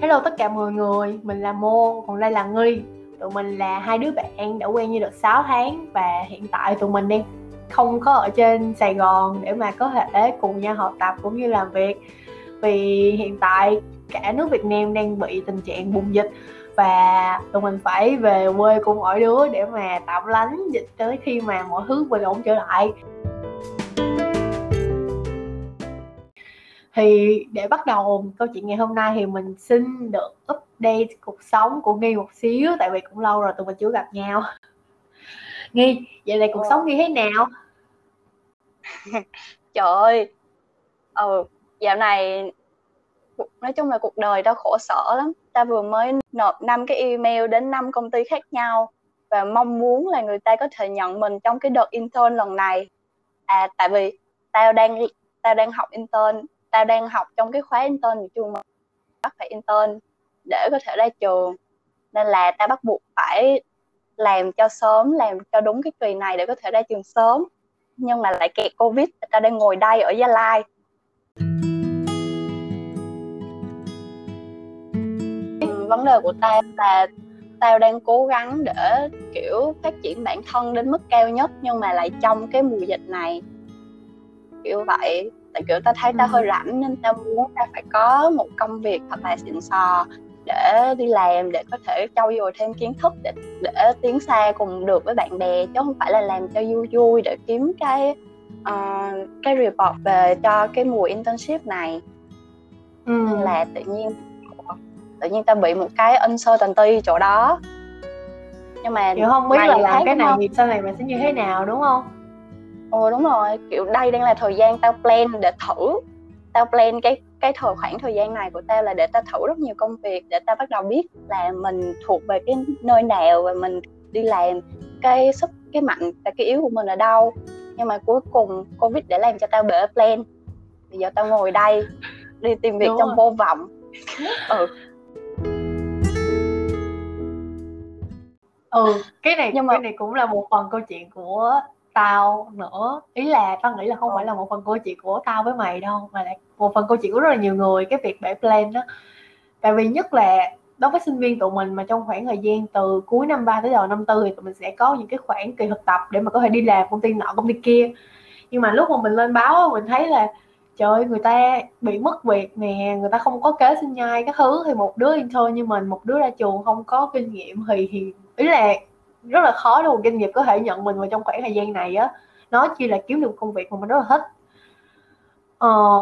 Hello tất cả mọi người, mình là Môn, còn đây là Nghi. Tụi mình là hai đứa bạn đã quen như được 6 tháng Và hiện tại tụi mình đang không có ở trên Sài Gòn để mà có thể cùng nhau học tập cũng như làm việc. Vì hiện tại cả nước Việt Nam đang bị tình trạng bùng dịch và tụi mình phải về quê cùng mỗi đứa để mà tạm lánh dịch tới khi mà mọi thứ bình ổn trở lại. Thì để bắt đầu câu chuyện ngày hôm nay thì mình xin được update cuộc sống của nghi một xíu tại vì cũng lâu rồi tụi mình chưa gặp nhau. Nghi vậy này cuộc sống như thế nào? Trời ơi ừ dạo này nói chung là cuộc đời tao khổ sở lắm. Ta vừa mới nộp năm cái email đến năm công ty khác nhau và mong muốn là người ta có thể nhận mình trong cái đợt intern lần này. À tại vì tao đang tao đang học intern tao đang học trong cái khóa intern của trường mà bắt phải intern để có thể ra trường. Nên là tao bắt buộc phải làm cho sớm, làm cho đúng cái kỳ này để có thể ra trường sớm. Nhưng mà lại kẹt covid tao đang ngồi đây ở gia lai. Vấn đề của tao là tao đang cố gắng để, kiểu, phát triển bản thân đến mức cao nhất, nhưng mà lại trong cái mùa dịch này. Kiểu vậy tại kiểu tao thấy tao hơi rảnh nên tao muốn tao phải có một công việc thật là xịn sò để đi làm để có thể trau dồi thêm kiến thức để để tiến xa cùng được với bạn bè chứ không phải là làm cho vui vui để kiếm cái uh, cái report về cho cái mùa internship này. Ừ. nên là tự nhiên tự nhiên tao bị một cái uncertainty chỗ đó. Nhưng mà kiểu không biết là làm cái này thì sau này mình sẽ như thế nào đúng không ồ đúng rồi kiểu đây đang là thời gian tao plan để thử. Tao plan cái cái thời khoảng thời gian này của tao là để tao thử rất nhiều công việc để tao bắt đầu biết là mình thuộc về cái nơi nào và mình đi làm cái sức cái mạnh và cái yếu của mình ở đâu. Nhưng mà cuối cùng covid để làm cho tao bể plan. Bây giờ tao ngồi đây đi tìm việc Đúng trong rồi. vô vọng. Ừ. Ừ cái này nhưng mà cái này cũng là một phần câu chuyện của tao nữa. Ý là tao nghĩ là không phải là một phần câu chuyện của tao với mày đâu mà là một phần câu chuyện của rất là nhiều người. Cái việc bể plan đó tại vì nhất là đối với sinh viên tụi mình mà trong khoảng thời gian từ cuối năm 3 tới đầu năm tư thì tụi mình sẽ có những cái khoảng kỳ thực tập để mà có thể đi làm công ty nọ công ty kia. Nhưng mà lúc mà mình lên báo mình thấy là trời ơi, người ta bị mất việc nè người ta không có kế sinh nhai các thứ. Thì một đứa intern như mình một đứa ra trường không có kinh nghiệm thì thì ý là rất là khó để một doanh nghiệp có thể nhận mình vào trong khoảng thời gian này á. Nó chỉ là kiếm được công việc mà mình rất là thích. Ờ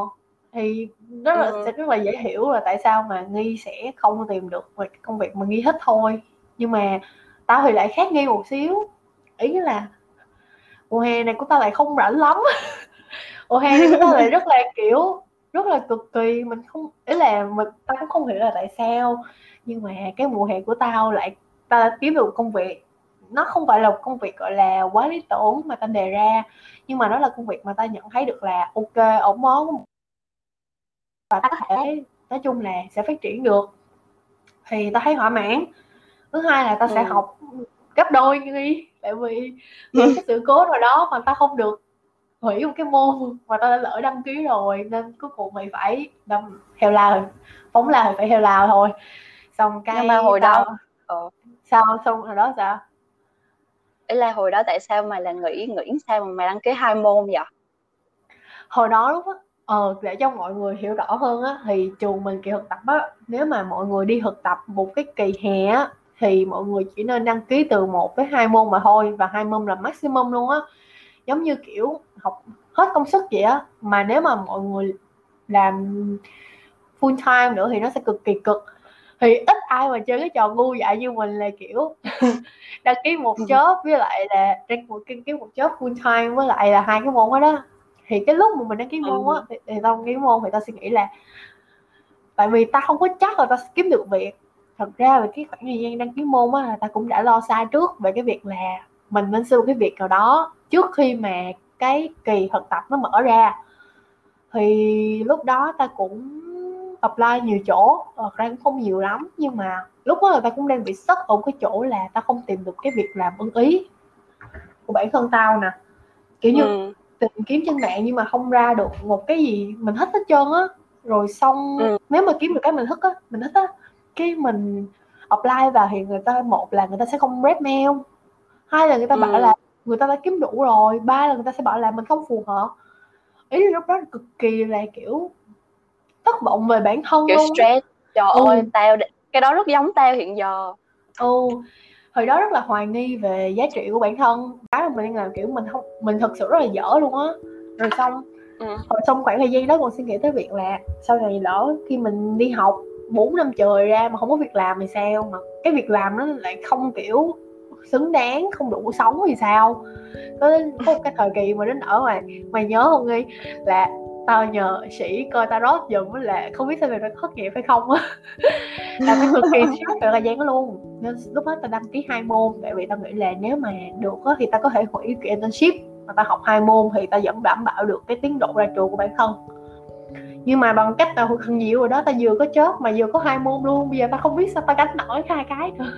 thì rất là ừ. sẽ rất là dễ hiểu là tại sao mà nghi sẽ không tìm được một công việc mà nghi thích thôi. Nhưng mà tao thì lại khác nghi một xíu. Ý là mùa hè này của tao lại không rảnh lắm. Mùa hè này của tao lại rất là kiểu rất là cực kỳ. Mình không ý là mình tao cũng không hiểu là tại sao. Nhưng mà cái mùa hè của tao lại tao đã kiếm được công việc nó không phải là công việc gọi là quá lý tưởng mà ta đề ra nhưng mà nó là công việc mà ta nhận thấy được là ok ổn món và ta có thể nói chung là sẽ phát triển được. Thì ta thấy thỏa mãn. Thứ hai là ta ừ. sẽ học gấp đôi như đi tại vì có cái sự cố nào đó mà ta không được hủy một cái môn mà ta đã lỡ đăng ký rồi nên cuối cùng mày phải đâm heo lao phóng lao thì phải heo lao thôi. Xong cái nhưng mà hồi đó ờ. sao? Xong hồi đó sao ý là hồi đó tại sao mày là nghĩ nghĩ sao mà mày đăng ký hai môn vậy? Hồi đó lúc á ờ để cho mọi người hiểu rõ hơn á, thì trường mình kỳ thực tập á, nếu mà mọi người đi thực tập một cái kỳ hè á, thì mọi người chỉ nên đăng ký từ một tới hai môn mà thôi, và hai môn là maximum luôn á. Giống như kiểu học hết công sức vậy á, mà nếu mà mọi người làm full time nữa thì nó sẽ cực kỳ cực thì ít ai mà chơi cái trò ngu dại như mình là kiểu đăng ký một job với lại là đăng đăng ký một job full time với lại là hai cái môn đó đó. Thì cái lúc mà mình đăng ký môn á ừ. thì, thì tao đăng ký môn thì tao suy nghĩ là tại vì ta không có chắc là ta kiếm được việc. Thật ra về cái khoảng thời gian đăng ký môn á là ta cũng đã lo xa trước về cái việc là mình nên xin cái việc nào đó trước khi mà cái kỳ thực tập nó mở ra. Thì lúc đó ta cũng apply nhiều chỗ thật ra cũng không nhiều lắm nhưng mà lúc đó là ta cũng đang bị sốc ở cái chỗ là ta không tìm được cái việc làm ưng ý của bản thân tao nè kiểu như ừ. tìm kiếm trên mạng nhưng mà không ra được một cái gì mình thích hết trơn á rồi xong ừ. nếu mà kiếm được cái mình thích á mình thích á cái mình apply vào thì người ta một là người ta sẽ không rep mail hai là người ta ừ. bảo là người ta đã kiếm đủ rồi ba là người ta sẽ bảo là mình không phù hợp ý lúc đó cực kỳ là kiểu thất vọng về bản thân kiểu luôn stress trời ừ. ơi tao cái đó rất giống tao hiện giờ. Ừ hồi đó rất là hoài nghi về giá trị của bản thân. Cái là mình làm kiểu mình không mình thật sự rất là dở luôn á. Rồi xong ừ. rồi xong khoảng thời gian đó còn suy nghĩ tới việc là sau này lỡ khi mình đi học 4 năm trời ra mà không có việc làm thì sao mà cái việc làm nó lại không kiểu xứng đáng không đủ sống thì sao? Có, có một cái thời kỳ mà đến ở mà mày nhớ không nghi là tao nhờ sĩ coi tao rót giùm là không biết sao mày phải thất nghiệp hay không á. Là phải cực kỳ stress về thời gian luôn. Nên lúc đó tao đăng ký hai môn tại vì tao nghĩ là nếu mà được á thì tao có thể hủy cái internship mà tao học hai môn thì tao vẫn đảm bảo được cái tiến độ ra trường của bản thân. Nhưng mà bằng cách tao cần nhiều rồi đó tao vừa có chớp mà vừa có hai môn luôn bây giờ tao không biết sao tao gánh nổi hai cái nữa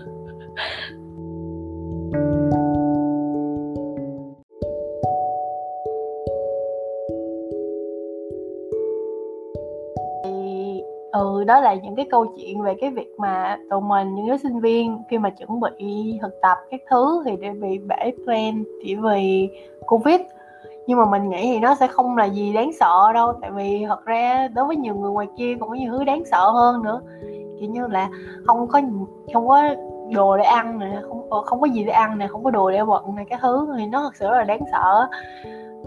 ừ đó là những cái câu chuyện về cái việc mà tụi mình, những đứa sinh viên khi mà chuẩn bị thực tập các thứ thì đều bị bể plan chỉ vì covid. Nhưng mà mình nghĩ thì nó sẽ không là gì đáng sợ đâu, tại vì thật ra đối với nhiều người ngoài kia cũng có nhiều thứ đáng sợ hơn nữa. Kiểu như là không có không có đồ để ăn nè, không ờ, không có gì để ăn nè, không có đồ để bận này cái thứ thì nó thật sự rất là đáng sợ.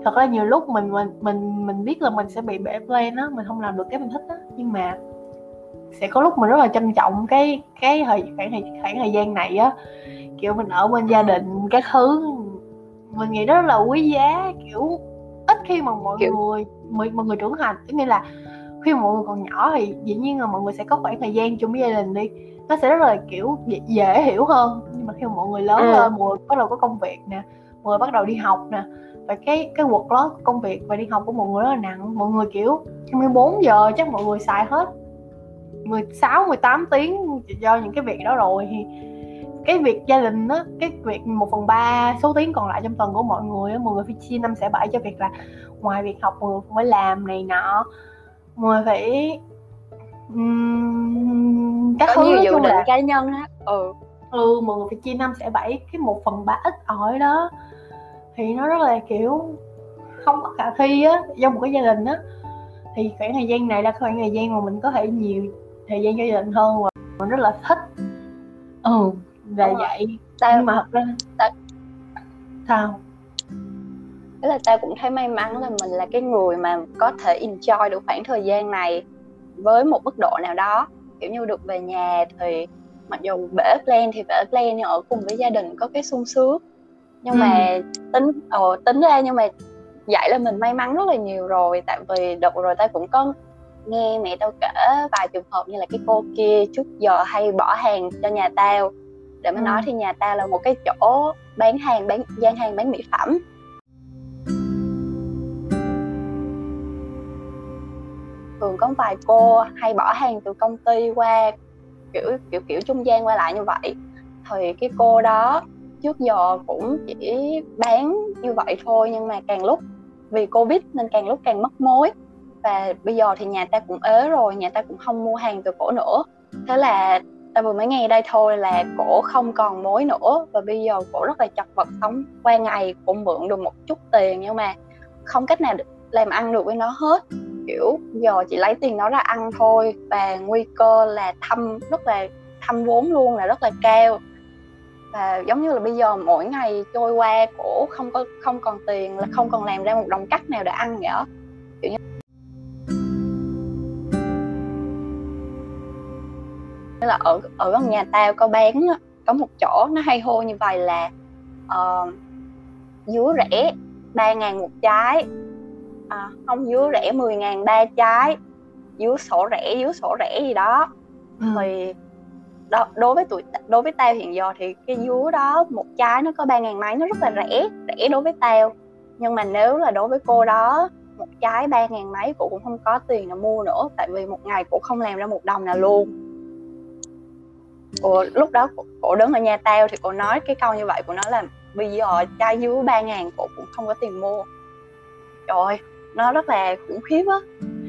Thật ra nhiều lúc mình mình mình mình biết là mình sẽ bị bể plan á, mình không làm được cái mình thích á, nhưng mà sẽ có lúc mình rất là trân trọng cái cái thời khoảng thời khoảng thời gian này á. Kiểu mình ở bên gia đình các thứ mình nghĩ đó rất là quý giá kiểu ít khi mà mọi kiểu... người mọi, mọi người trưởng thành. Nghĩa là khi mà mọi người còn nhỏ thì dĩ nhiên là mọi người sẽ có khoảng thời gian chung với gia đình đi. Nó sẽ rất là kiểu dễ, dễ hiểu hơn. Nhưng mà khi mà mọi người lớn ừ. lên mọi người bắt đầu có công việc nè mọi người bắt đầu đi học nè và cái cái workload công việc và đi học của mọi người rất là nặng. Mọi người kiểu 24 giờ chắc mọi người xài hết 16 18 tiếng cho những cái việc đó rồi. Thì cái việc gia đình á cái việc một phần ba số tiếng còn lại trong tuần của mọi người á mọi người phải chia năm sẽ bảy cho việc là ngoài việc học mọi người phải làm này nọ. Mọi người phải um, các có thứ nhiều dự định là... cá nhân á. Ừ. Ừ mọi người phải chia năm sẽ bảy cái một phần ba ít ỏi đó. Thì nó rất là kiểu không có khả thi á trong một cái gia đình á. Thì khoảng thời gian này là khoảng thời gian mà mình có thể nhiều thời gian cho gia đình hơn và mình rất là thích. Ừ. Là Đúng vậy tao, nhưng mà thật ra tao, sao? Thế là tao cũng thấy may mắn là mình là cái người mà có thể enjoy được khoảng thời gian này với một mức độ nào đó. Kiểu như được về nhà thì mặc dù bể plan thì bể plan nhưng ở cùng với gia đình có cái sung sướng. Nhưng ừ. mà tính ồ tính ra nhưng mà vậy là mình may mắn rất là nhiều rồi tại vì đợt rồi tao cũng có nghe mẹ tao kể vài trường hợp như là cái cô kia trước giờ hay bỏ hàng cho nhà tao. Để mà ừ. nói thì nhà tao là một cái chỗ bán hàng bán gian hàng bán mỹ phẩm. Thường có vài cô hay bỏ hàng từ công ty qua kiểu kiểu kiểu trung gian qua lại như vậy. Thì cái cô đó trước giờ cũng chỉ bán như vậy thôi nhưng mà càng lúc vì covid nên càng lúc càng mất mối và bây giờ thì nhà ta cũng ế rồi, nhà ta cũng không mua hàng từ cổ nữa. Thế là ta vừa mới nghe đây thôi là cổ không còn mối nữa. Và bây giờ cổ rất là chật vật sống, qua ngày cũng mượn được một chút tiền nhưng mà không cách nào làm ăn được với nó hết. Kiểu, giờ chỉ lấy tiền nó ra ăn thôi. Và nguy cơ là thâm, rất là thâm vốn luôn, là rất là cao. Và giống như là bây giờ mỗi ngày trôi qua cổ không có, không còn tiền, là không còn làm ra một đồng cắt nào để ăn nữa kiểu như là ở ở gần nhà tao có bán có một chỗ nó hay hô như vậy là uh, dứa rẻ ba ngàn một trái. À, không dứa rẻ 10 ngàn ba trái dứa sổ rẻ dứa sổ rẻ gì đó. Ừ. thì đó, đối với tụi đối với tao hiện giờ thì cái dứa đó một trái nó có ba ngàn mấy nó rất là rẻ rẻ đối với tao. Nhưng mà nếu là đối với cô đó một trái ba ngàn mấy cô cũng không có tiền để mua nữa tại vì một ngày cô không làm ra một đồng nào luôn cô lúc đó cô, đứng ở nhà tao thì cô nói cái câu như vậy cô nói là bây giờ chai dứa ba ngàn cô cũng không có tiền mua. Trời nó rất là khủng khiếp á.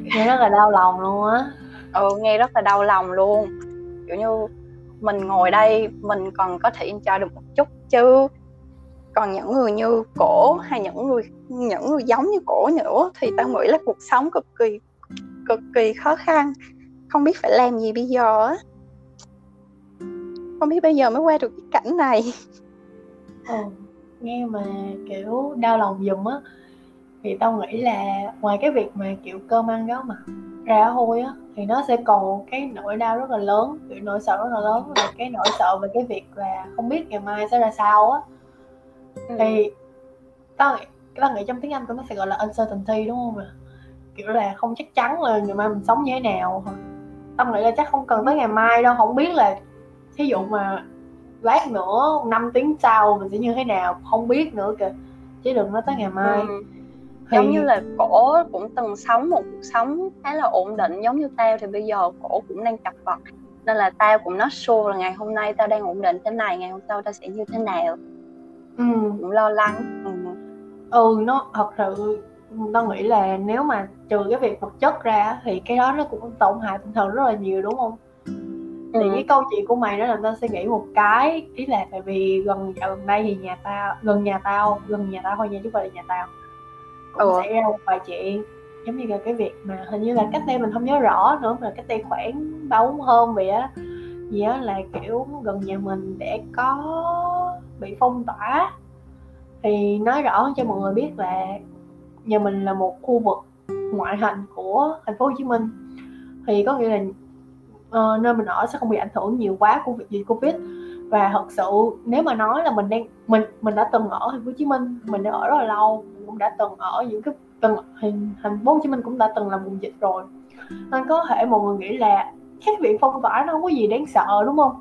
Nghe rất là đau lòng luôn á. Ừ nghe rất là đau lòng luôn. Kiểu như mình ngồi đây mình còn có thể enjoy được một chút chứ. Còn những người như cổ hay những người những người giống như cổ nữa thì tao nghĩ là cuộc sống cực kỳ cực kỳ khó khăn. Không biết phải làm gì bây giờ á không biết bây giờ mới qua được cái cảnh này. Ừ, nghe mà kiểu đau lòng giùm á. Thì tao nghĩ là ngoài cái việc mà kiểu cơm ăn gáo mà ra hôi á thì nó sẽ còn cái nỗi đau rất là lớn kiểu nỗi sợ rất là lớn là cái nỗi sợ về cái việc là không biết ngày mai sẽ ra sao á. Ừ. thì tao nghĩ tao nghĩ trong tiếng anh của nó sẽ gọi là uncertainty đúng không ạ? Kiểu là không chắc chắn là ngày mai mình sống như thế nào. Tao nghĩ là chắc không cần tới ngày mai đâu không biết là thí dụ mà lát nữa 5 tiếng sau mình sẽ như thế nào không biết nữa kìa chứ đừng nói tới ngày mai ừ. thì... giống như là cổ cũng từng sống một cuộc sống khá là ổn định giống như tao thì bây giờ cổ cũng đang chập vật nên là tao cũng nói sure là ngày hôm nay tao đang ổn định thế này ngày hôm sau tao sẽ như thế nào ừ. cũng lo lắng ừ. ừ nó thật sự tao nghĩ là nếu mà trừ cái việc vật chất ra thì cái đó nó cũng tổn hại tinh thần rất là nhiều đúng không thì ừ. cái câu chuyện của mày đó làm tao suy nghĩ một cái ý là tại vì gần dạo gần đây thì nhà tao gần nhà tao gần nhà tao thôi nha chứ không là nhà tao cũng ừ. xảy ra một vài chuyện giống như là cái việc mà hình như là cách đây mình không nhớ rõ nữa mà cách đây khoảng ba bốn hôm vậy á gì á là kiểu gần nhà mình để có bị phong tỏa thì nói rõ cho mọi người biết là nhà mình là một khu vực ngoại thành của thành phố Hồ Chí Minh thì có nghĩa là uh, nơi mình ở sẽ không bị ảnh hưởng nhiều quá của việc dịch covid. Và thật sự nếu mà nói là mình đang mình mình đã từng ở thành phố Hồ Chí Minh mình đã ở rất là lâu mình cũng đã từng ở những cái từng thành thành phố Hồ Chí Minh cũng đã từng là vùng dịch rồi. Nên có thể mọi người nghĩ là cái việc phong tỏa nó không có gì đáng sợ đúng không?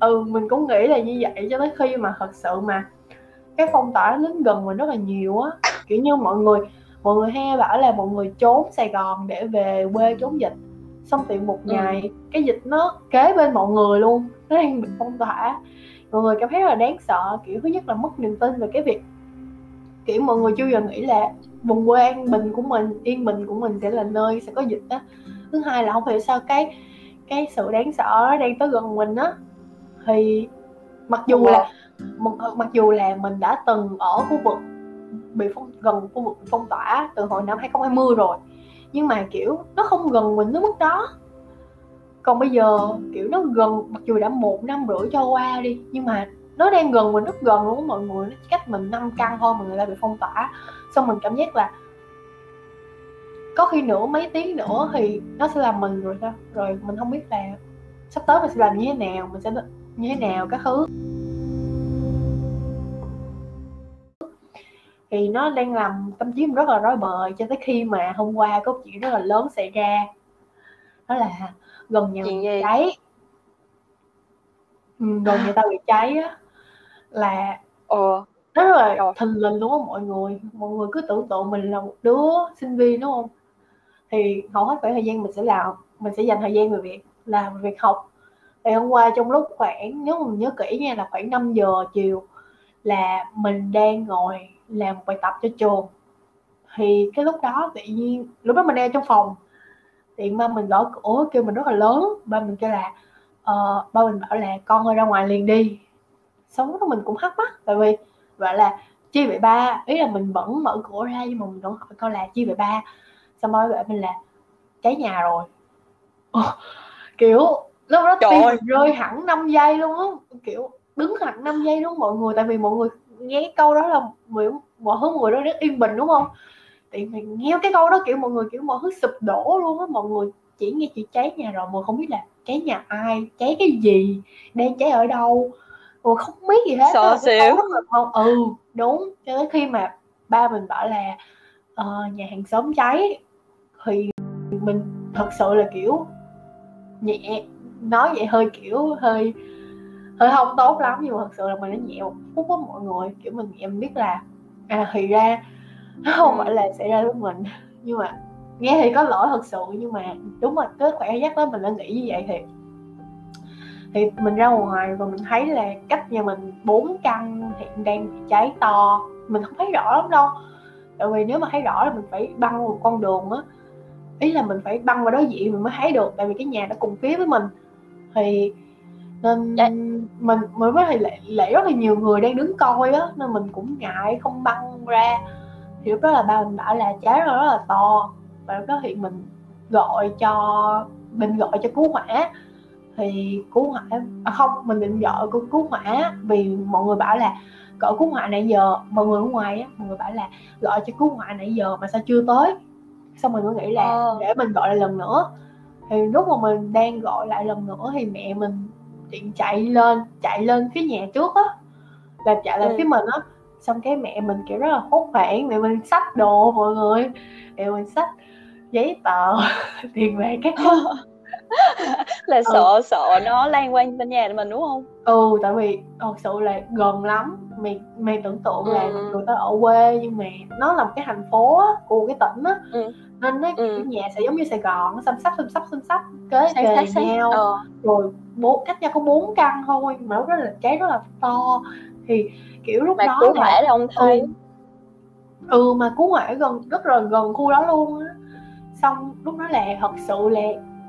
Ừ mình cũng nghĩ là như vậy cho tới khi mà thật sự mà cái phong tỏa nó đến gần mình rất là nhiều á. Kiểu như mọi người mọi người hay bảo là mọi người trốn Sài Gòn để về quê trốn dịch xong thì một ừ. ngày ừ. cái dịch nó kế bên mọi người luôn nó đang bị phong tỏa mọi người cảm thấy là đáng sợ kiểu thứ nhất là mất niềm tin về cái việc kiểu mọi người chưa giờ nghĩ là vùng quê an bình của mình yên bình của mình sẽ là nơi sẽ có dịch đó thứ hai là không hiểu sao cái cái sự đáng sợ đang tới gần mình á thì mặc dù là mặc dù là mình đã từng ở khu vực bị phong gần khu vực phong tỏa từ hồi năm 2020 rồi nhưng mà, kiểu, nó không gần mình tới mức đó. Còn bây giờ, kiểu, nó gần, mặc dù đã một năm rưỡi cho qua đi, nhưng mà nó đang gần mình, rất gần luôn mọi người. Nó cách mình năm căn thôi mà người ta bị phong tỏa. Xong mình cảm giác là có khi nữa mấy tiếng nữa thì nó sẽ làm mình rồi sao? Rồi mình không biết là sắp tới mình sẽ làm như thế nào, mình sẽ như thế nào các thứ. Thì nó đang làm tâm trí mình rất là rối bời cho tới khi mà hôm qua có chuyện rất là lớn xảy ra. Đó là gần nhà mình cháy. Ừ, gần nhà tao bị cháy á là ờ rất là thình lình đúng không mọi người. Mọi người cứ tưởng tượng mình là một đứa sinh viên đúng không? Thì hầu hết khoảng thời gian mình sẽ làm mình sẽ dành thời gian về việc làm việc học. Thì hôm qua trong lúc khoảng nếu mình nhớ kỹ nha là khoảng 5 giờ chiều là mình đang ngồi làm bài tập cho trường. Thì cái lúc đó tự nhiên lúc đó mình đang trong phòng thì ba mình gõ cửa kêu mình rất là lớn. Ba mình kêu là uh, ba mình bảo là con ơi ra ngoài liền đi. Sống đó mình cũng thắc mắc tại vì gọi là chi vậy ba? Ý là mình vẫn mở cửa ra nhưng mà mình vẫn hỏi con là chi vậy ba? Xong rồi gọi mình là cháy nhà rồi. Kiểu lúc đó tim rơi hẳn 5 giây luôn á. Kiểu đứng hẳn 5 giây luôn mọi người tại vì mọi người nghe cái câu đó là mọi mọi thứ mọi người đó rất yên bình đúng không? Thì mình nghe cái câu đó kiểu mọi người kiểu mọi thứ sụp đổ luôn á mọi người chỉ nghe chị cháy nhà rồi mọi không biết là cháy nhà ai cháy cái gì đang cháy ở đâu rồi không biết gì hết sợ xỉu. ừ đúng. Cho tới khi mà ba mình bảo là uh, nhà hàng xóm cháy thì mình thật sự là kiểu nhẹ nói vậy hơi kiểu hơi hơi không tốt lắm nhưng mà thật sự là mình nó nhẹ một phút với mọi người. Kiểu mình em biết là à thì ra nó không phải là xảy ra với mình. Nhưng mà nghe thì có lỗi thật sự nhưng mà đúng là cái khỏe giác đó mình đã nghĩ như vậy thì thì mình ra ngoài và mình thấy là cách nhà mình bốn căn hiện đang cháy to. Mình không thấy rõ lắm đâu. Tại vì nếu mà thấy rõ là mình phải băng một con đường á. Ý là mình phải băng vào đối diện mình mới thấy được tại vì cái nhà nó cùng phía với mình. Thì nên dạ. mình mới với lại lẽ rất là nhiều người đang đứng coi á nên mình cũng ngại không băng ra. Thì lúc đó là ba mình bảo là cháy nó rất là to và lúc đó thì mình gọi cho mình gọi cho cứu hỏa. Thì cứu hỏa à không mình định gọi cứu, cứu hỏa vì mọi người bảo là gọi cứu hỏa nãy giờ. Mọi người ở ngoài á mọi người bảo là gọi cho cứu hỏa nãy giờ mà sao chưa tới. Xong mình mới nghĩ là ờ. để mình gọi lại lần nữa. Thì lúc mà mình đang gọi lại lần nữa thì mẹ mình điện chạy lên chạy lên phía nhà trước á là chạy lại ừ. phía mình á xong cái mẹ mình kiểu rất là hốt hoảng mẹ mình xách đồ mọi người mẹ mình xách giấy tờ tiền bạc các thứ là ừ. sợ sợ nó lan quanh bên nhà mình đúng không ừ tại vì thật sự là gần lắm mày mày tưởng tượng là ừ. người ta ở quê nhưng mà nó là một cái thành phố á, của cái tỉnh á ừ. nên nó ừ. cái nhà sẽ giống như sài gòn xăm sắp xăm sắp xăm sắp kế kề nhau ờ. rồi bốn cách nhau có bốn căn thôi mà lúc đó là cháy rất là to. Thì kiểu lúc mà đó cứu hỏa là ông thấy ừ, ừ mà cứu hỏa gần rất là gần khu đó luôn á. Xong lúc đó là thật sự là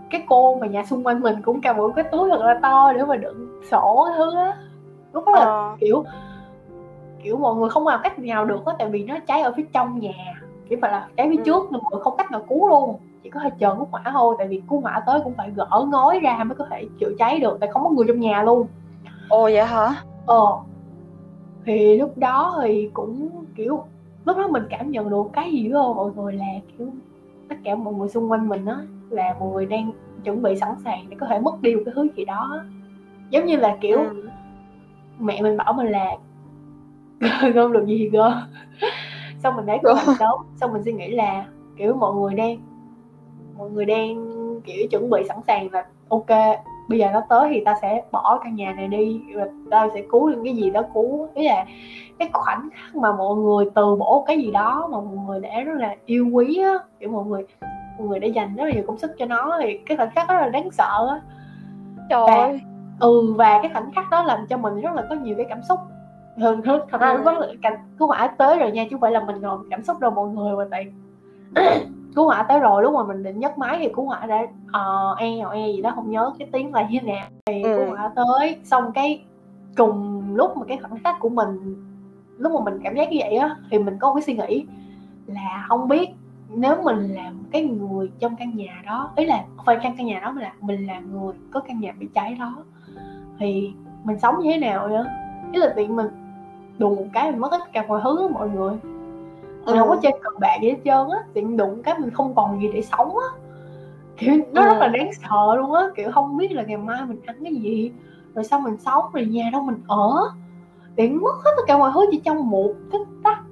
cái cô mà nhà xung quanh mình cũng cầm một cái túi thật là to để mà đựng sổ cái thứ á. Lúc đó là ờ. kiểu kiểu mọi người không làm cách nào được á tại vì nó cháy ở phía trong nhà. Chỉ phải là cháy phía ừ. trước mọi người không cách nào cứu luôn chỉ có thể chờ cứu hỏa thôi tại vì cứu hỏa tới cũng phải gỡ ngói ra mới có thể chữa cháy được tại không có người trong nhà luôn. Ồ vậy hả? Ờ thì lúc đó thì cũng kiểu lúc đó mình cảm nhận được cái gì đó mọi người là kiểu tất cả mọi người xung quanh mình á là mọi người đang chuẩn bị sẵn sàng để có thể mất đi một cái thứ gì đó giống như là kiểu ừ. mẹ mình bảo mình là gom được gì thì gom xong mình lấy cơ hội sớm xong mình suy nghĩ là kiểu mọi người đang mọi người đang kiểu chuẩn bị sẵn sàng là ok bây giờ nó tới thì ta sẽ bỏ căn nhà này đi và ta sẽ cứu những cái gì đó cứu ý là cái khoảnh khắc mà mọi người từ bỏ cái gì đó mà mọi người đã rất là yêu quý á kiểu mọi người mọi người đã dành rất là nhiều công sức cho nó thì cái khoảnh khắc đó là đáng sợ á. Trời và, ơi. ừ và cái khoảnh khắc đó làm cho mình rất là có nhiều cái cảm xúc. Hơn hơn thật ra có cảnh cứu hỏa tới rồi nha chứ không phải là mình ngồi cảm xúc đâu mọi người mà tại cứu hỏa tới rồi lúc mà mình định nhấc máy thì cứu hỏa đã uh, e hoặc e gì đó không nhớ cái tiếng là như thế nào. Thì ừ. cứu hỏa tới xong cái cùng lúc mà cái khoảnh khắc của mình lúc mà mình cảm giác như vậy á thì mình có một cái suy nghĩ là không biết nếu mình là cái người trong căn nhà đó ý là không phải căn căn nhà đó mà là mình là người có căn nhà bị cháy đó thì mình sống như thế nào vậy ý là tiện mình đùng một cái mình mất tất cả mọi thứ mọi người mình ừ. không có chơi cờ bạc gì hết trơn á tiện đụng cái mình không còn gì để sống á kiểu nó ừ. rất là đáng sợ luôn á kiểu không biết là ngày mai mình ăn cái gì rồi sao mình sống rồi nhà đâu mình ở tiện mất hết tất cả mọi thứ chỉ trong một tích tắc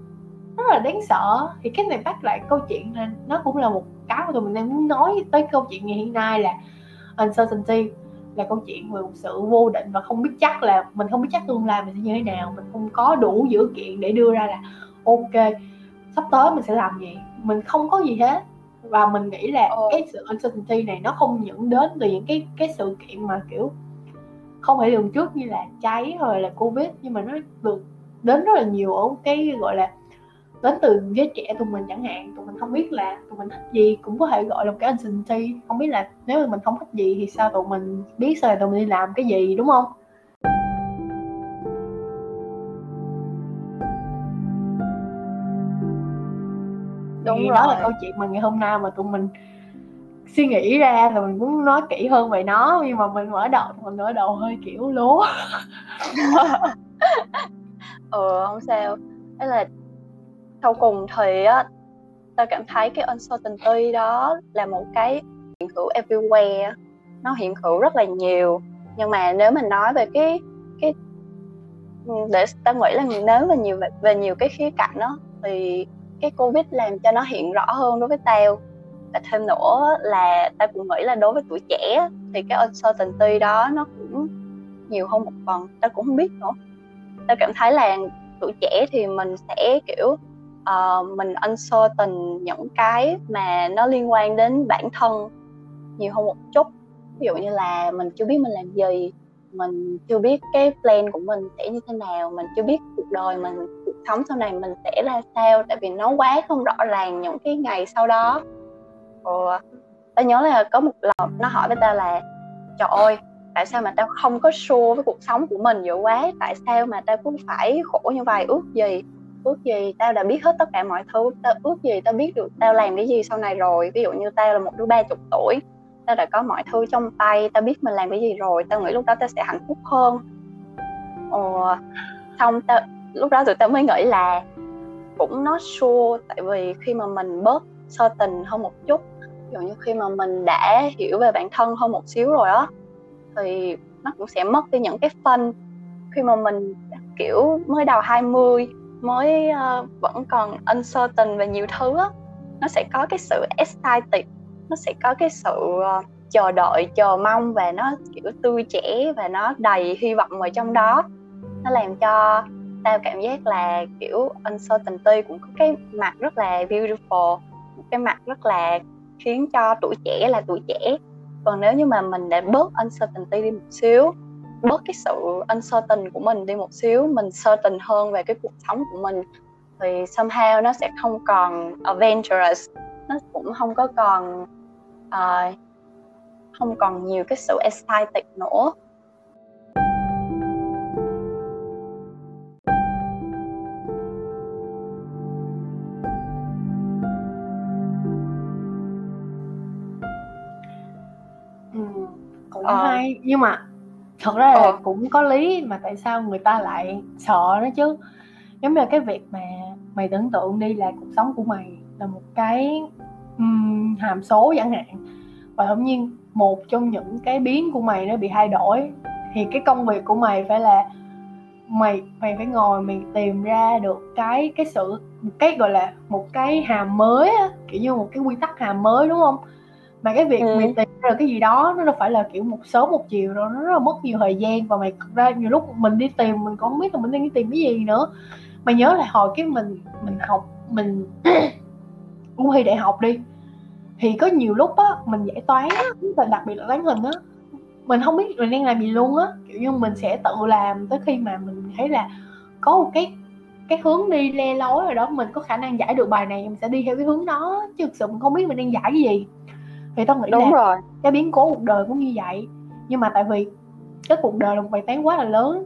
rất là đáng sợ thì cái này bắt lại câu chuyện là nó cũng là một cái mà tụi mình đang muốn nói tới câu chuyện ngày hiện nay là uncertainty là câu chuyện về một sự vô định và không biết chắc là mình không biết chắc tương lai mình sẽ như thế nào mình không có đủ dữ kiện để đưa ra là ok sắp tới mình sẽ làm gì? Mình không có gì hết. Và mình nghĩ là ừ. cái sự uncertainty này nó không những đến từ những cái cái sự kiện mà kiểu không phải lường trước như là cháy rồi là covid nhưng mà nó được đến rất là nhiều ở cái gọi là đến từ giới trẻ tụi mình chẳng hạn. Tụi mình không biết là tụi mình thích gì cũng có thể gọi là một cái uncertainty. Không biết là nếu mà mình không thích gì thì sao tụi mình biết sao tụi mình đi làm cái gì đúng không đúng đó là câu chuyện mà ngày hôm nay mà tụi mình suy nghĩ ra là mình muốn nói kỹ hơn về nó nhưng mà mình mở đầu mình mở đầu hơi kiểu lố. Ờ không sao. Đấy là sau cùng thì á ta cảm thấy cái uncertainty đó là một cái hiện hữu everywhere. Nó hiện hữu rất là nhiều. Nhưng mà nếu mình nói về cái cái để ta nghĩ là nếu mà nhiều về, về nhiều cái khía cạnh đó thì cái covid làm cho nó hiện rõ hơn đối với tao. Và thêm nữa là tao cũng nghĩ là đối với tuổi trẻ thì cái uncertainty đó nó cũng nhiều hơn một phần. Tao cũng không biết nữa. Tao cảm thấy là tuổi trẻ thì mình sẽ kiểu uh, mình uncertain những cái mà nó liên quan đến bản thân nhiều hơn một chút. Ví dụ như là mình chưa biết mình làm gì mình chưa biết cái plan của mình sẽ như thế nào mình chưa biết cuộc đời mình cuộc sống sau này mình sẽ ra sao tại vì nó quá không rõ ràng những cái ngày sau đó. Ồ, tao nhớ là có một lần nó hỏi với tao là trời ơi tại sao mà tao không có sure với cuộc sống của mình dữ quá? Tại sao mà tao cũng phải khổ như vậy? Ước gì ước gì tao đã biết hết tất cả mọi thứ tao ước gì tao biết được tao làm cái gì sau này rồi. Ví dụ như tao là một đứa ba chục tuổi tao đã có mọi thứ trong tay tao biết mình làm cái gì rồi tao nghĩ lúc đó tao sẽ hạnh phúc hơn. Ồ, xong tao lúc đó tụi tao mới nghĩ là cũng nó sure tại vì khi mà mình bớt sơ tình hơn một chút ví dụ như khi mà mình đã hiểu về bản thân hơn một xíu rồi á thì nó cũng sẽ mất đi những cái phân khi mà mình kiểu mới đầu 20 mới uh, vẫn còn uncertain về nhiều thứ á nó sẽ có cái sự excited nó sẽ có cái sự ờ, chờ đợi, chờ mong và nó, kiểu, tươi trẻ và nó đầy hy vọng ở trong đó. Nó làm cho tao cảm giác là, kiểu, uncertainty cũng có cái mặt rất là beautiful, một cái mặt rất là khiến cho tuổi trẻ là tuổi trẻ. Còn nếu như mà mình để bớt uncertainty đi một xíu, bớt cái sự uncertain của mình đi một xíu, mình certain hơn về cái cuộc sống của mình, thì somehow nó sẽ không còn adventurous, nó cũng không có còn uh, không còn nhiều cái sự excited nữa cũng ờ. hay nhưng mà thật ra là ờ. cũng có lý mà tại sao người ta lại sợ đó chứ giống như là cái việc mà mày tưởng tượng đi là cuộc sống của mày là một cái um, hàm số chẳng hạn. Và tự nhiên một trong những cái biến của mày nó bị thay đổi. Thì cái công việc của mày phải là mày mày phải ngồi mày tìm ra được cái cái sự một cái gọi là một cái hàm mới á, kiểu như một cái quy tắc hàm mới đúng không? Mà cái việc ừ. mày tìm ra cái gì đó nó đâu phải là kiểu một sớm một chiều rồi nó rất là mất nhiều thời gian. Và mày ra nhiều lúc mình đi tìm mình còn không biết là mình đang đi tìm cái gì nữa. Mày nhớ lại hồi cái mình mình học mình ôn thi đại học đi thì có nhiều lúc á mình giải toán á và đặc biệt là toán hình á mình không biết mình đang làm gì luôn á. Kiểu như mình sẽ tự làm tới khi mà mình thấy là có một cái cái hướng đi le lối rồi đó mình có khả năng giải được bài này mình sẽ đi theo cái hướng đó chứ thực sự mình không biết mình đang giải cái gì. Thì tao nghĩ đúng là rồi. cái biến cố cuộc đời cũng như vậy. Nhưng mà tại vì cái cuộc đời là một bài toán quá là lớn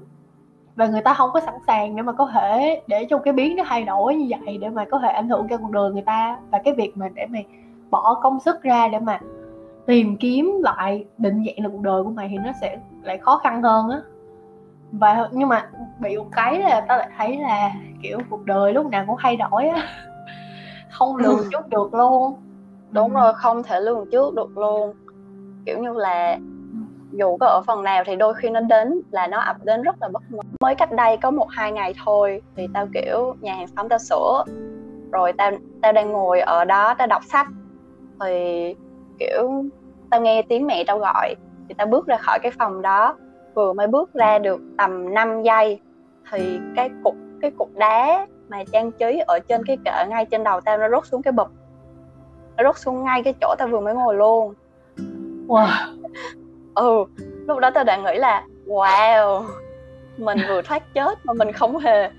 và người ta không có sẵn sàng để mà có thể để cho cái biến nó thay đổi như vậy để mà có thể ảnh hưởng cho cuộc đời người ta. Và cái việc mà để mày bỏ công sức ra để mà tìm kiếm lại định dạng được cuộc đời của mày thì nó sẽ lại khó khăn hơn á. Và nhưng mà bị một cái là tao lại thấy là kiểu cuộc đời lúc nào cũng thay đổi á. Không lường chút được luôn. Đúng rồi không thể lường trước được luôn. Kiểu như là dù có ở phần nào thì đôi khi nó đến là nó ập đến rất là bất ngờ. Mới cách đây có một hai ngày thôi thì tao kiểu nhà hàng xóm tao sửa. Rồi tao tao đang ngồi ở đó tao đọc sách thì kiểu tao nghe tiếng mẹ tao gọi thì tao bước ra khỏi cái phòng đó. Vừa mới bước ra được tầm 5 giây thì cái cục cái cục đá mà trang trí ở trên cái kệ ngay trên đầu tao nó rớt xuống cái bụp. Nó rớt xuống ngay cái chỗ tao vừa mới ngồi luôn. Wow. Ừ lúc đó tao đã nghĩ là wow mình vừa thoát chết mà mình không hề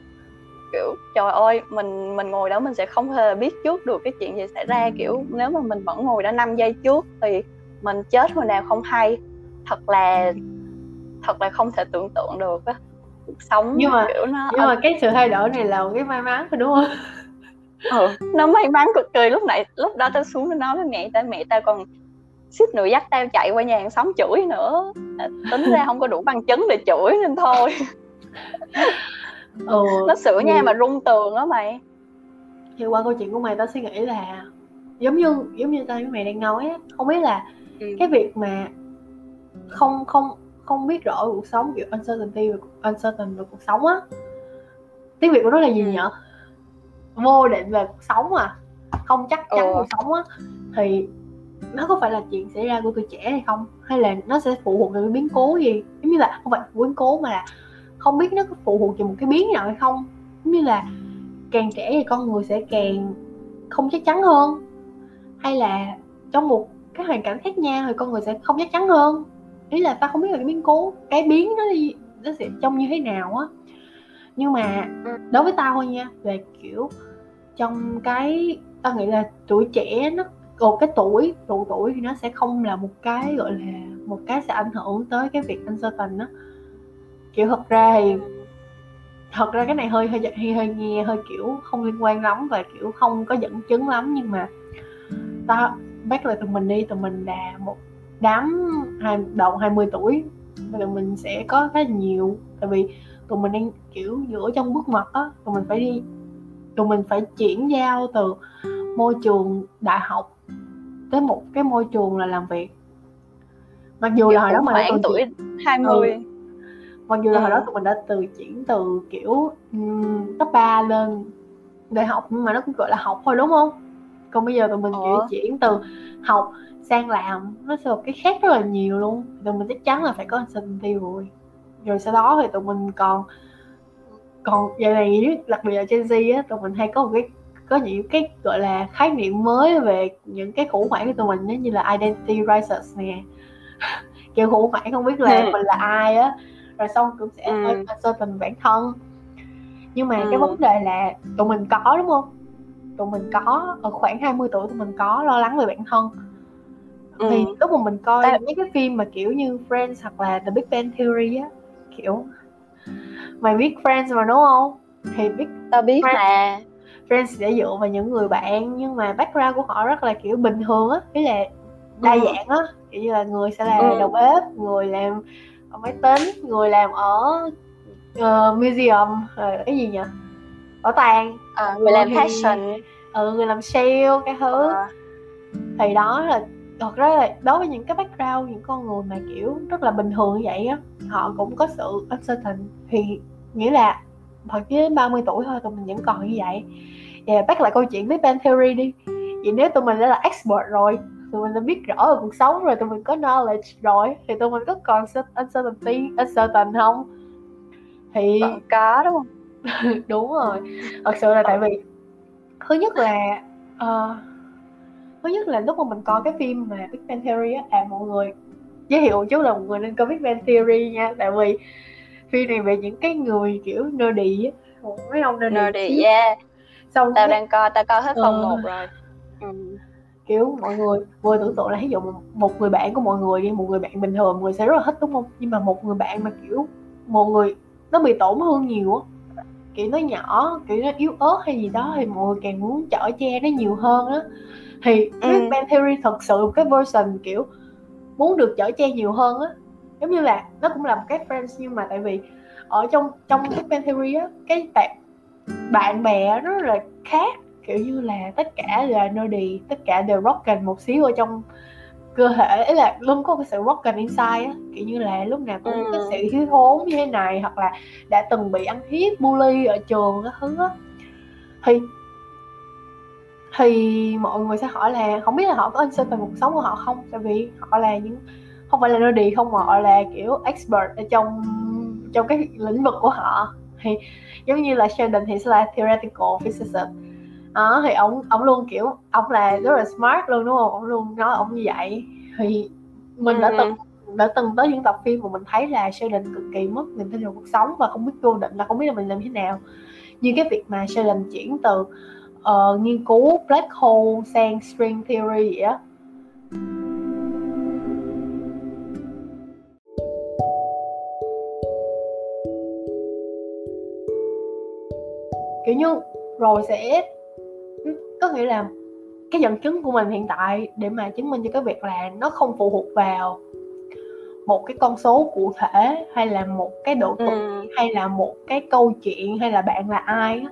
kiểu trời ơi mình mình ngồi đó mình sẽ không hề biết trước được cái chuyện gì xảy ra. Kiểu nếu mà mình vẫn ngồi đó 5 giây trước thì mình chết hồi nào không hay. Thật là thật là không thể tưởng tượng được á. Cuộc sống nhưng mà kiểu nó nhưng mà cái sự thay đổi này là một cái may mắn phải đúng không? Ừ, nó may mắn cực kỳ. Lúc nãy lúc đó tao xuống nó nói với mẹ tao mẹ tao còn suýt nữa dắt tao chạy qua nhà hàng xóm chửi nữa. Tính ra không có đủ bằng chứng để chửi nên thôi ừ, nó sửa nha mà rung tường á mày. Thì qua câu chuyện của mày tao suy nghĩ là giống như giống như tao với mày đang nói á không biết là ừ. cái việc mà không không không biết rõ cuộc sống kiểu uncertainty và uncertain về cuộc sống á. Tiếng việt của nó là gì ừ. nhở? Vô định về cuộc sống à? Không chắc chắn ừ. cuộc sống á. Thì nó có phải là chuyện xảy ra của tuổi trẻ hay không? Hay là nó sẽ phụ thuộc vào cái biến cố gì? Giống như là không phải biến cố mà là không biết nó có phụ thuộc vào một cái biến nào hay không. Giống như là càng trẻ thì con người sẽ càng không chắc chắn hơn. Hay là trong một cái hoàn cảnh khác nhau thì con người sẽ không chắc chắn hơn. Ý là ta không biết là cái biến cố, cái biến nó đi, nó sẽ trông như thế nào á. Nhưng mà đối với tao thôi nha, về kiểu trong cái, tao nghĩ là tuổi trẻ nó một cái tuổi, độ tuổi thì nó sẽ không là một cái, gọi là, một cái sẽ ảnh hưởng tới cái việc anh say tình đó kiểu thật ra thì thật ra cái này hơi hơi hơi, hơi nghe hơi kiểu không liên quan lắm và kiểu không có dẫn chứng lắm nhưng mà ta bác là tụi mình đi tụi mình là một đám hai đầu 20 tuổi. Và tụi mình sẽ có khá nhiều tại vì tụi mình đang kiểu giữa trong bước ngoặt á tụi mình phải đi tụi mình phải chuyển giao từ môi trường đại học tới một cái môi trường là làm việc. Mặc dù là hồi đó mà khoảng tuổi 20 ừ. Mặc dù là ừ. hồi đó tụi mình đã từ chuyển từ kiểu um, cấp 3 lên đại học nhưng mà nó cũng gọi là học thôi đúng không? Còn bây giờ tụi mình kiểu chuyển từ học sang làm nó sẽ một cái khác rất là nhiều luôn. Tụi mình chắc chắn là phải có uncertainty rồi. Rồi sau đó thì tụi mình còn còn giờ này đặc biệt là Gen Z á tụi mình hay có một cái có những cái gọi là khái niệm mới về những cái khủng hoảng của tụi mình như là identity crisis nè. Kiểu khủng hoảng không biết là ừ. mình là ai á rồi xong cũng sẽ ừ. tình bản thân nhưng mà ừ. cái vấn đề là tụi mình có đúng không tụi mình có ở khoảng 20 tuổi tụi mình có lo lắng về bản thân ừ. thì lúc mà mình coi Tại... mấy cái phim mà kiểu như Friends hoặc là The Big Bang Theory á kiểu mày biết Friends mà đúng không thì biết tao biết Friends, mà Friends sẽ dựa vào những người bạn nhưng mà background của họ rất là kiểu bình thường á ý là đa ừ. dạng á kiểu như là người sẽ làm ừ. đầu bếp người làm ở máy tính người làm ở uh, museum rồi cái gì nhỉ? Bảo tàng. À, người làm fashion. ừ người làm sale cái thứ. À. thì đó là thật ra là đối với những cái background những con người mà kiểu rất là bình thường như vậy á họ cũng có sự uncertain. Thì nghĩa là thật chứ đến 30 tuổi thôi tụi mình vẫn còn như vậy. Và bắt lại câu chuyện với Band Theory đi. Vậy nếu tụi mình đã là expert rồi tụi mình đã biết rõ về cuộc sống rồi tụi mình có knowledge rồi. Thì tụi mình có còn uncertainty uncertain không? Thì còn có đúng không? Đúng rồi. Thật sự là tại vì thứ nhất là uh, thứ nhất là lúc mà mình coi cái phim mà Big Bang Theory á à mọi người giới thiệu chút là mọi người nên coi Big Bang Theory nha. Tại vì phim này về những cái người kiểu nerdy á. Mấy ông nerdy, nerdy yeah. Xong tao đang coi tao coi hết phần uh, một rồi. Ừ. kiểu mọi người vừa tưởng tượng là ví dụ một người bạn của mọi người đi một người bạn bình thường mọi người sẽ rất là thích đúng không? Nhưng mà một người bạn mà kiểu một người nó bị tổn thương nhiều á. Kiểu nó nhỏ kiểu nó yếu ớt hay gì đó thì mọi người càng muốn chở che nó nhiều hơn á. Thì ừ. Big Bang Theory thật sự một cái version kiểu muốn được chở che nhiều hơn á. Giống như là nó cũng là một cái friends nhưng mà tại vì ở trong trong Big Bang Theory á cái tệp bạn bè nó là khác kiểu như là tất cả là nerdy tất cả đều rockin một xíu ở trong cơ thể. Ấy là luôn có cái sự rockin inside á kiểu như là lúc nào cũng ừ. cái sự thiếu thốn như thế này hoặc là đã từng bị ăn hiếp bully ở trường cái thứ á. Thì thì mọi người sẽ hỏi là không biết là họ có uncertain cuộc sống của họ không? Tại vì họ là những không phải là nerdy không mà họ là kiểu expert ở trong trong cái lĩnh vực của họ. Thì giống như là Sheldon thì sẽ là theoretical physicist đó thì ông ông luôn kiểu ông là rất là smart luôn đúng không? Ông luôn nói ông như vậy. Thì mình đã từng đã từng tới những tập phim mà mình thấy là Sheldon cực kỳ mất niềm tin vào cuộc sống và không biết vô định là không biết là mình làm thế nào. Như cái việc mà Sheldon chuyển từ uh, nghiên cứu black hole sang string theory vậy á. Kiểu như rồi sẽ có nghĩa là cái dẫn chứng của mình hiện tại để mà chứng minh cho cái việc là nó không phụ thuộc vào một cái con số cụ thể hay là một cái độ tuổi ừ. hay là một cái câu chuyện hay là bạn là ai á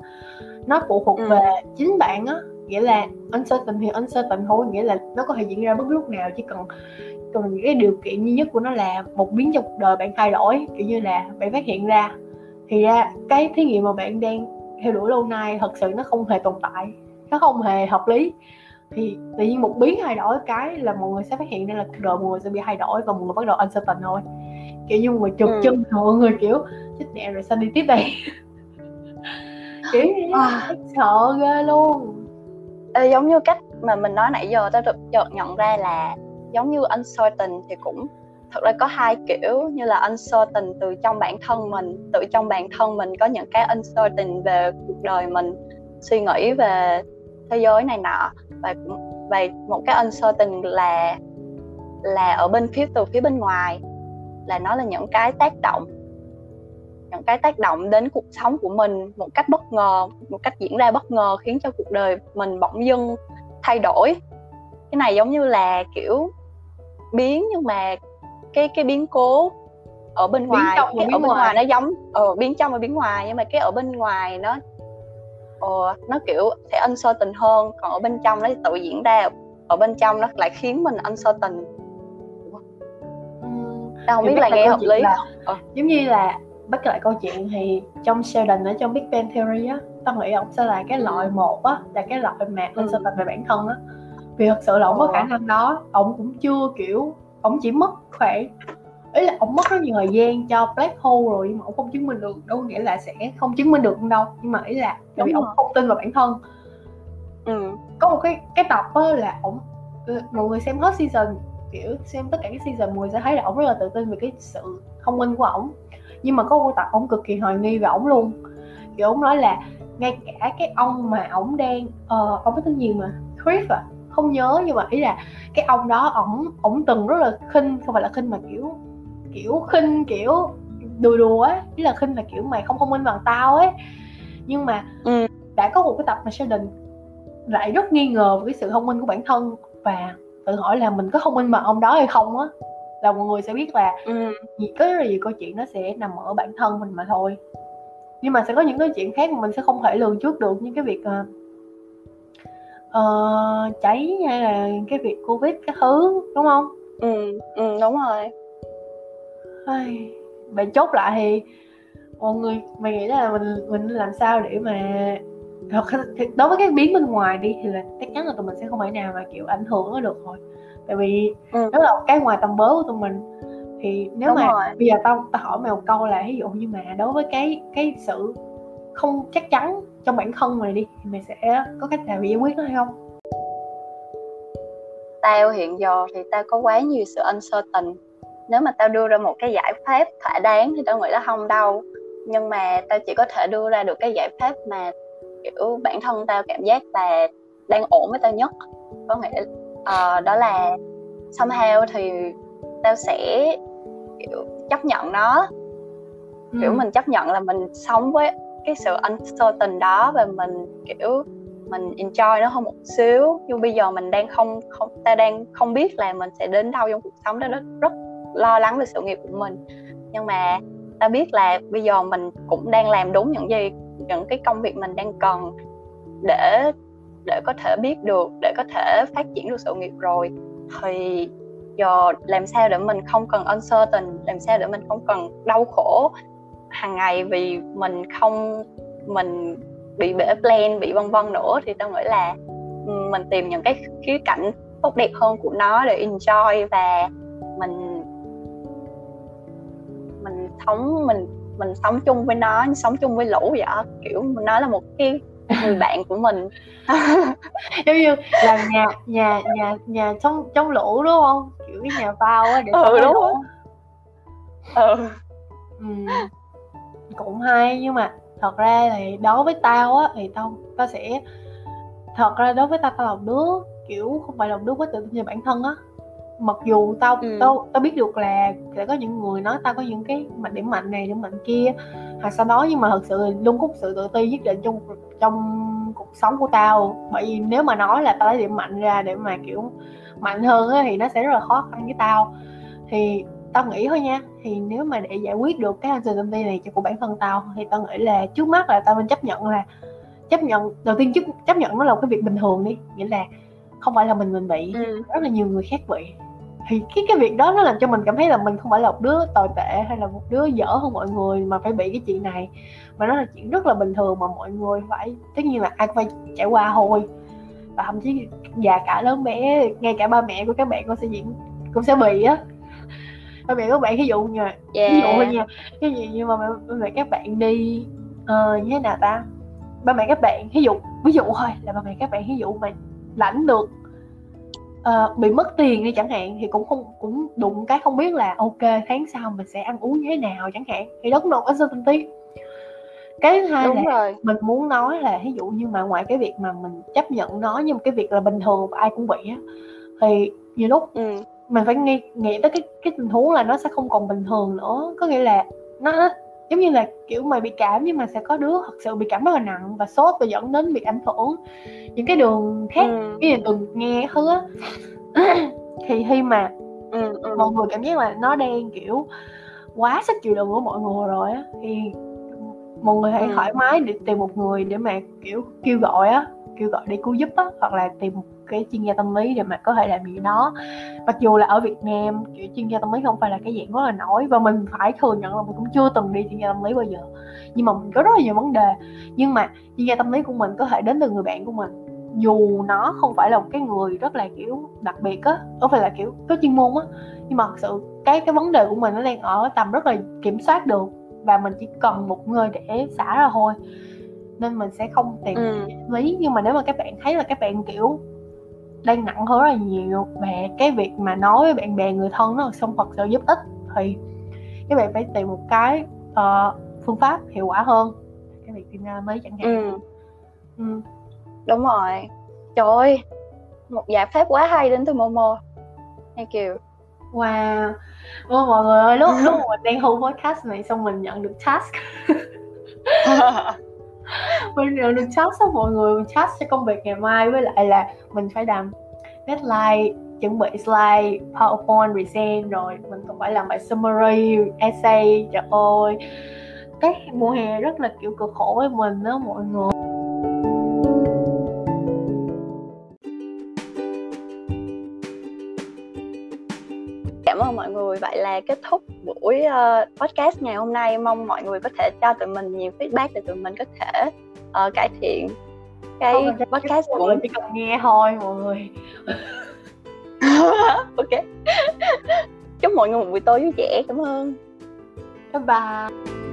nó phụ thuộc ừ. về chính bạn á nghĩa là uncertain thì uncertain thôi nghĩa là nó có thể diễn ra bất lúc nào chỉ cần cần cái điều kiện duy nhất của nó là một biến trong cuộc đời bạn thay đổi kiểu như là bạn phát hiện ra thì ra cái thí nghiệm mà bạn đang theo đuổi lâu nay thật sự nó không hề tồn tại nó không hề hợp lý thì tự nhiên một biến thay đổi cái là mọi người sẽ phát hiện ra là cuộc đời mọi người sẽ bị thay đổi và mọi người bắt đầu uncertain thôi kiểu như mọi người chụp ừ. chân mọi người kiểu chết mẹ rồi sao đi tiếp đây kiểu à. sợ ghê luôn Ê, giống như cách mà mình nói nãy giờ tao được chợt nhận ra là giống như uncertain thì cũng thật ra có hai kiểu như là uncertain từ trong bản thân mình tự trong bản thân mình có những cái uncertain về cuộc đời mình suy nghĩ về thế giới này nọ và và một cái uncertain là là ở bên phía từ phía bên ngoài là nó là những cái tác động những cái tác động đến cuộc sống của mình một cách bất ngờ một cách diễn ra bất ngờ khiến cho cuộc đời mình bỗng dưng thay đổi cái này giống như là kiểu biến nhưng mà cái cái biến cố ở bên ngoài trong cái ở bên ngoài. ngoài nó giống ờ, biến trong và biến ngoài nhưng mà cái ở bên ngoài nó ờ, nó kiểu sẽ tình hơn. Còn ở bên trong nó tự diễn ra. Ở bên trong nó lại khiến mình uncertain. Tao không biết là nghe hợp lý là, ờ. giống như là bắt lại câu chuyện thì trong Sheldon ở trong Big Bang Theory á tao nghĩ ông sẽ là cái loại một á là cái loại mà ừ. uncertain về bản thân á. Vì thật sự là ông có khả năng đó ông cũng chưa kiểu ông chỉ mất khoảng ý là ông mất rất nhiều thời gian cho black hole rồi nhưng mà ông không chứng minh được. Đâu nghĩa là sẽ không chứng minh được đâu. Nhưng mà ý là vì ông không tin vào bản thân. Ừ. có một cái cái tập á là ông mọi người xem hết season kiểu xem tất cả các season mọi người sẽ thấy là ông rất là tự tin về cái sự thông minh của ổng nhưng mà có một tập ông cực kỳ hoài nghi về ổng luôn. Kiểu ông nói là ngay cả cái ông mà ổng đang uh, ông có tên gì mà? Chris à? Không nhớ nhưng mà ý là cái ông đó ổng ổng từng rất là khinh không phải là khinh mà kiểu kiểu khinh kiểu đùa đùa ấy. Ý là khinh là kiểu mày không thông minh bằng tao ấy. Nhưng mà ừ. đã có một cái tập mà Sheldon lại rất nghi ngờ với sự thông minh của bản thân và tự hỏi là mình có thông minh bằng ông đó hay không á. Là mọi người sẽ biết là ừ. có rất là nhiều câu chuyện nó sẽ nằm ở bản thân mình mà thôi. Nhưng mà sẽ có những cái chuyện khác mà mình sẽ không thể lường trước được như cái việc uh, uh, cháy hay là cái việc covid cái thứ đúng không? Ừ, ừ đúng rồi bạn chốt lại thì mọi người mày nghĩ là mình mình làm sao để mà đối với cái biến bên ngoài đi thì là chắc chắn là tụi mình sẽ không thể nào mà kiểu ảnh hưởng nó được rồi tại vì ừ. đó là cái ngoài tầm bớ của tụi mình thì nếu Đúng mà rồi. bây giờ tao tao hỏi mày một câu là ví dụ như mà đối với cái cái sự không chắc chắn trong bản thân mày đi thì mày sẽ có cách nào để giải quyết nó hay không tao hiện giờ thì tao có quá nhiều sự uncertain nếu mà tao đưa ra một cái giải pháp thỏa đáng thì tao nghĩ là không đâu. Nhưng mà tao chỉ có thể đưa ra được cái giải pháp mà kiểu bản thân tao cảm giác là đang ổn với tao nhất. Có nghĩa uh, đó là somehow thì tao sẽ kiểu chấp nhận nó. Ừ. kiểu mình chấp nhận là mình sống với cái sự uncertain đó và mình kiểu mình enjoy nó hơn một xíu. Nhưng bây giờ mình đang không không ta đang không biết là mình sẽ đến đâu trong cuộc sống đó nó rất lo lắng về sự nghiệp của mình. Nhưng mà ta biết là bây giờ mình cũng đang làm đúng những gì, những cái công việc mình đang cần để để có thể biết được, để có thể phát triển được sự nghiệp rồi. Thì giờ làm sao để mình không cần uncertain, làm sao để mình không cần đau khổ hàng ngày vì mình không, mình bị bể plan, bị vân vân nữa. Thì tao nghĩ là ừ, mình tìm những cái khía cạnh tốt đẹp hơn của nó để enjoy và mình sống mình mình sống chung với nó sống chung với lũ vậy kiểu nó là một cái người bạn của mình. Giống như là nhà nhà nhà nhà trong trong lũ đúng không? Kiểu cái nhà bao á để ừ, đúng lũ. ừ. ừ cũng hay nhưng mà thật ra thì đối với tao á thì tao tao sẽ thật ra đối với tao tao là đứa kiểu không phải là đứa có tự tin về bản thân á mặc dù tao ừ. tao tao biết được là sẽ có những người nói tao có những cái mạnh điểm mạnh này điểm mạnh kia hoặc sau đó nhưng mà thật sự luôn có sự tự ti nhất định trong trong cuộc sống của tao bởi vì nếu mà nói là tao lấy điểm mạnh ra để mà kiểu mạnh hơn á, thì nó sẽ rất là khó khăn với tao thì tao nghĩ thôi nha thì nếu mà để giải quyết được cái uncertainty này cho của bản thân tao thì tao nghĩ là trước mắt là tao nên chấp nhận là chấp nhận đầu tiên chấp chấp nhận nó là một cái việc bình thường đi nghĩa là không phải là mình mình bị ừ. rất là nhiều người khác bị thì cái cái việc đó nó làm cho mình cảm thấy là mình không phải là một đứa tồi tệ hay là một đứa dở hơn mọi người mà phải bị cái chuyện này. Mà nó là chuyện rất là bình thường mà mọi người phải tất nhiên là ai cũng phải trải qua thôi. Và thậm chí già cả lớn bé ngay cả ba mẹ của các bạn cũng sẽ diễn cũng sẽ bị á. Ba mẹ các bạn ví dụ như yeah. ví dụ thôi nha cái gì nhưng mà ba mẹ các bạn đi uh, như thế nào ta? Ba mẹ các bạn ví dụ ví dụ thôi là ba mẹ các bạn ví dụ mà lãnh được uh, bị mất tiền đi chẳng hạn thì cũng không cũng đụng cái không biết là ok tháng sau mình sẽ ăn uống như thế nào chẳng hạn thì đó cũng là uncertainty cái thứ hai Đúng là rồi. mình muốn nói là ví dụ như mà ngoài cái việc mà mình chấp nhận nó như một cái việc là bình thường và ai cũng bị á thì nhiều lúc ừ. mình phải nghĩ nghĩ tới cái cái tình huống là nó sẽ không còn bình thường nữa có nghĩa là nó giống như là kiểu mày bị cảm nhưng mà sẽ có đứa thật sự bị cảm rất là nặng và sốt và dẫn đến việc ảnh hưởng những cái đường khác ừ. cái từng nghe thứ á thì khi mà ừ, ừ. mọi người cảm giác là nó đang kiểu quá sức chịu đựng của mọi người rồi á thì mọi người hãy Ừ. thoải mái để tìm một người để mà kiểu kêu gọi á kêu gọi để cứu giúp á, hoặc là tìm một cái chuyên gia tâm lý để mà có thể làm gì đó mặc dù là ở Việt Nam, kiểu, chuyên gia tâm lý không phải là cái dạng rất là nổi, và mình phải thừa nhận là mình cũng chưa từng đi chuyên gia tâm lý bao giờ. Nhưng mà mình có rất là nhiều vấn đề. Nhưng mà chuyên gia tâm lý của mình có thể đến từ người bạn của mình. Dù nó không phải là một cái người rất là, kiểu, đặc biệt á không phải là, kiểu, có chuyên môn á, nhưng mà thật sự cái cái vấn đề của mình nó đang ở tầm rất là kiểm soát được, và mình chỉ cần một người để xả ra thôi nên mình sẽ không tìm Ừ. lý. Nhưng mà nếu mà các bạn thấy là các bạn kiểu đang nặng hơn rất là nhiều và cái việc mà nói với bạn bè người thân nó không thật sự giúp ích thì các bạn phải tìm một cái ờ, phương pháp hiệu quả hơn. Cái việc tìm ra mấy chẳng hạn. Ừ. Ừ. đúng rồi. Trời ơi một giải pháp quá hay đến từ Momo. Thank you. Wow. Ôi, mọi người ơi lúc lúc mình đang thu podcast này xong mình nhận được task mình nhận được task đó mọi người, mình task cho công việc ngày mai. Với lại là mình phải làm deadline, chuẩn bị slide, powerpoint present rồi. Mình còn phải làm bài summary, essay. Trời ơi, cái mùa hè rất là kiểu cực khổ với mình đó mọi người. Cảm ơn mọi người. Vậy là kết thúc buổi ờ, podcast ngày hôm nay. Mong mọi người có thể cho tụi mình nhiều feedback để tụi mình có thể ờ, cải thiện cái Không podcast của người chỉ cần nghe thôi mọi người ok. Chúc mọi người một buổi tối vui vẻ. Cảm ơn. bye bye